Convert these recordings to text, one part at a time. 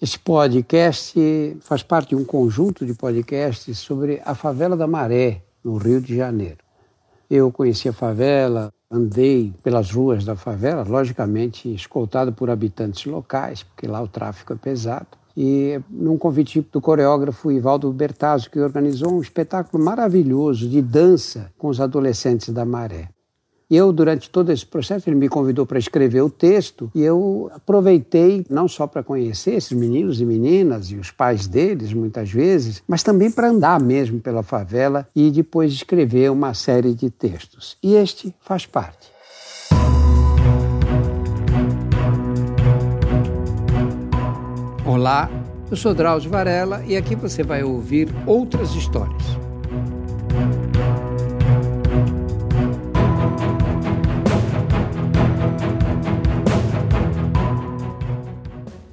Esse podcast faz parte de um conjunto de podcasts sobre a favela da Maré, no Rio de Janeiro. Eu conheci a favela, andei pelas ruas da favela, logicamente escoltado por habitantes locais, porque lá o tráfico é pesado. E num convite do coreógrafo Ivaldo Bertazzo, que organizou um espetáculo maravilhoso de dança com os adolescentes da Maré. Eu, durante todo esse processo, ele me convidou para escrever o texto e eu aproveitei não só para conhecer esses meninos e meninas e os pais deles, muitas vezes, mas também para andar mesmo pela favela e depois escrever uma série de textos. E este faz parte. Olá, eu sou Drauzio Varela e aqui você vai ouvir outras histórias.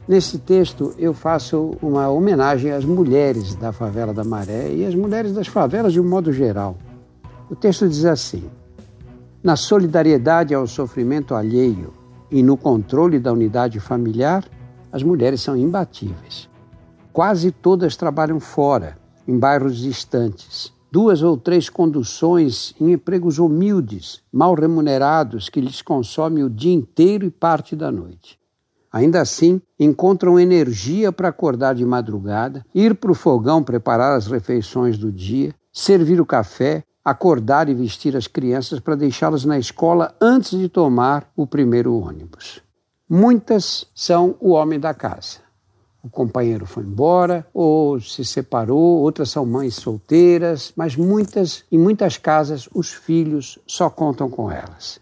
Nesse texto, eu faço uma homenagem às mulheres da favela da Maré e às mulheres das favelas de um modo geral. O texto diz assim: Na solidariedade ao sofrimento alheio e no controle da unidade familiar, as mulheres são imbatíveis. Quase todas trabalham fora, em bairros distantes. Duas ou três conduções em empregos humildes, mal remunerados, que lhes consomem o dia inteiro e parte da noite. Ainda assim, encontram energia para acordar de madrugada, ir para o fogão preparar as refeições do dia, servir o café, acordar e vestir as crianças para deixá-las na escola antes de tomar o primeiro ônibus. Muitas são o homem da casa. O companheiro foi embora ou se separou, outras são mães solteiras, mas muitas, em muitas casas, os filhos só contam com elas.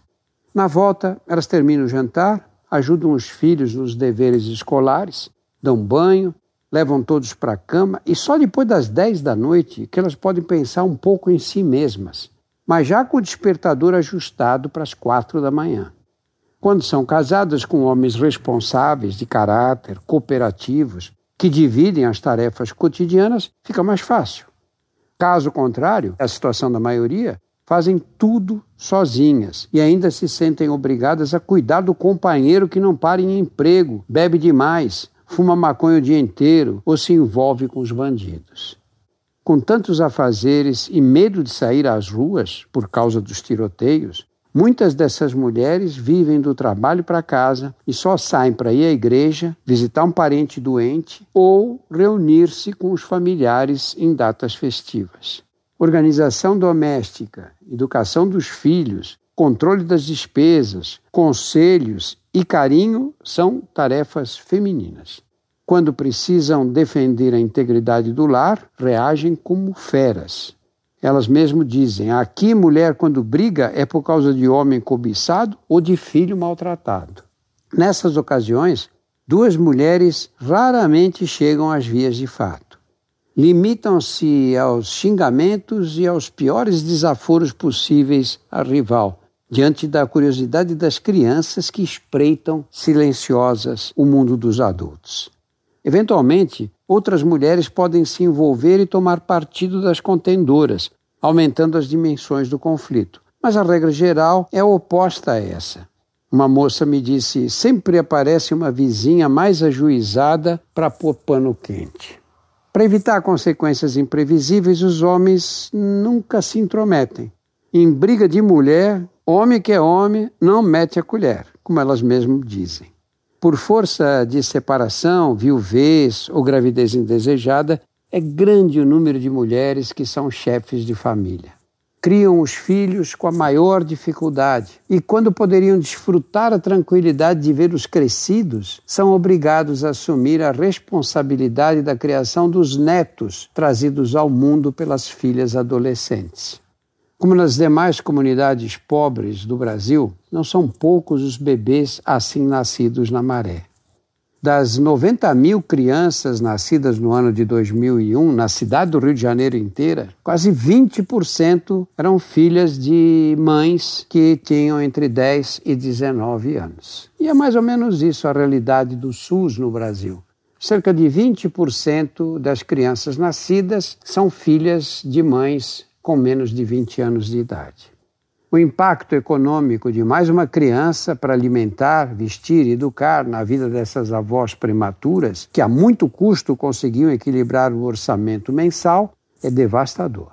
Na volta, elas terminam o jantar, ajudam os filhos nos deveres escolares, dão banho, levam todos para a cama e só depois das 10 da noite que elas podem pensar um pouco em si mesmas, mas já com o despertador ajustado para as quatro da manhã. Quando são casadas com homens responsáveis, de caráter, cooperativos, que dividem as tarefas cotidianas, fica mais fácil. Caso contrário, a situação da maioria, fazem tudo sozinhas e ainda se sentem obrigadas a cuidar do companheiro que não para em emprego, bebe demais, fuma maconha o dia inteiro ou se envolve com os bandidos. Com tantos afazeres e medo de sair às ruas por causa dos tiroteios, muitas dessas mulheres vivem do trabalho para casa e só saem para ir à igreja, visitar um parente doente ou reunir-se com os familiares em datas festivas. Organização doméstica, educação dos filhos, controle das despesas, conselhos e carinho são tarefas femininas. Quando precisam defender a integridade do lar, reagem como feras. Elas mesmo dizem: aqui mulher, quando briga, é por causa de homem cobiçado ou de filho maltratado. Nessas ocasiões, duas mulheres raramente chegam às vias de fato limitam-se aos xingamentos e aos piores desaforos possíveis à rival, diante da curiosidade das crianças que espreitam silenciosas o mundo dos adultos. Eventualmente, outras mulheres podem se envolver e tomar partido das contendoras, aumentando as dimensões do conflito. Mas a regra geral é oposta a essa. Uma moça me disse: sempre aparece uma vizinha mais ajuizada para pôr pano quente. Para evitar consequências imprevisíveis, os homens nunca se intrometem. Em briga de mulher, homem que é homem não mete a colher, como elas mesmas dizem. Por força de separação, viuvez ou gravidez indesejada, é grande o número de mulheres que são chefes de família criam os filhos com a maior dificuldade e, quando poderiam desfrutar a tranquilidade de vê-los crescidos, são obrigados a assumir a responsabilidade da criação dos netos trazidos ao mundo pelas filhas adolescentes. Como nas demais comunidades pobres do Brasil, não são poucos os bebês assim nascidos na maré. Das 90 mil crianças nascidas no ano de 2001 na cidade do Rio de Janeiro inteira, quase 20% eram filhas de mães que tinham entre 10 e 19 anos. E é mais ou menos isso a realidade do SUS no Brasil. Cerca de 20% das crianças nascidas são filhas de mães com menos de 20 anos de idade. O impacto econômico de mais uma criança para alimentar, vestir e educar na vida dessas avós prematuras, que a muito custo conseguiam equilibrar o orçamento mensal, é devastador.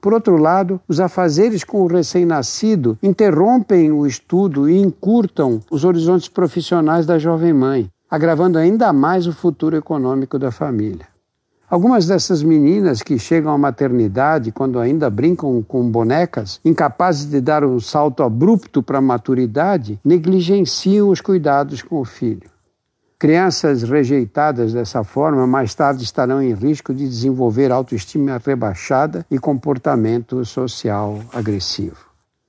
Por outro lado, os afazeres com o recém-nascido interrompem o estudo e encurtam os horizontes profissionais da jovem mãe, agravando ainda mais o futuro econômico da família. Algumas dessas meninas que chegam à maternidade quando ainda brincam com bonecas, incapazes de dar um salto abrupto para a maturidade, negligenciam os cuidados com o filho. Crianças rejeitadas dessa forma mais tarde estarão em risco de desenvolver autoestima rebaixada e comportamento social agressivo.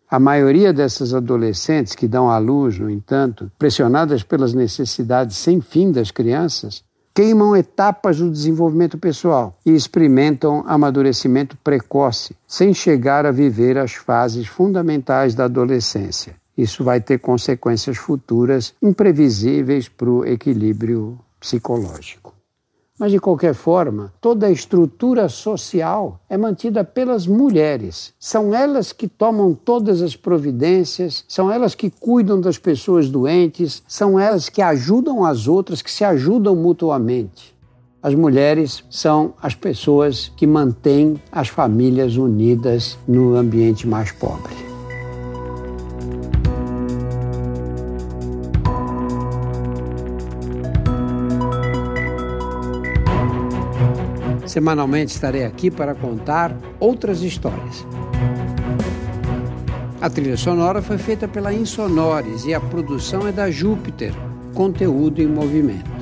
A maioria dessas adolescentes que dão à luz, no entanto, pressionadas pelas necessidades sem fim das crianças, queimam etapas do desenvolvimento pessoal e experimentam amadurecimento precoce, sem chegar a viver as fases fundamentais da adolescência. Isso vai ter consequências futuras imprevisíveis para o equilíbrio psicológico. Mas, de qualquer forma, toda a estrutura social é mantida pelas mulheres. São elas que tomam todas as providências, são elas que cuidam das pessoas doentes, são elas que ajudam as outras, que se ajudam mutuamente. As mulheres são as pessoas que mantêm as famílias unidas no ambiente mais pobre. Semanalmente estarei aqui para contar outras histórias. A trilha sonora foi feita pela Insonores e a produção é da Júpiter, conteúdo em movimento.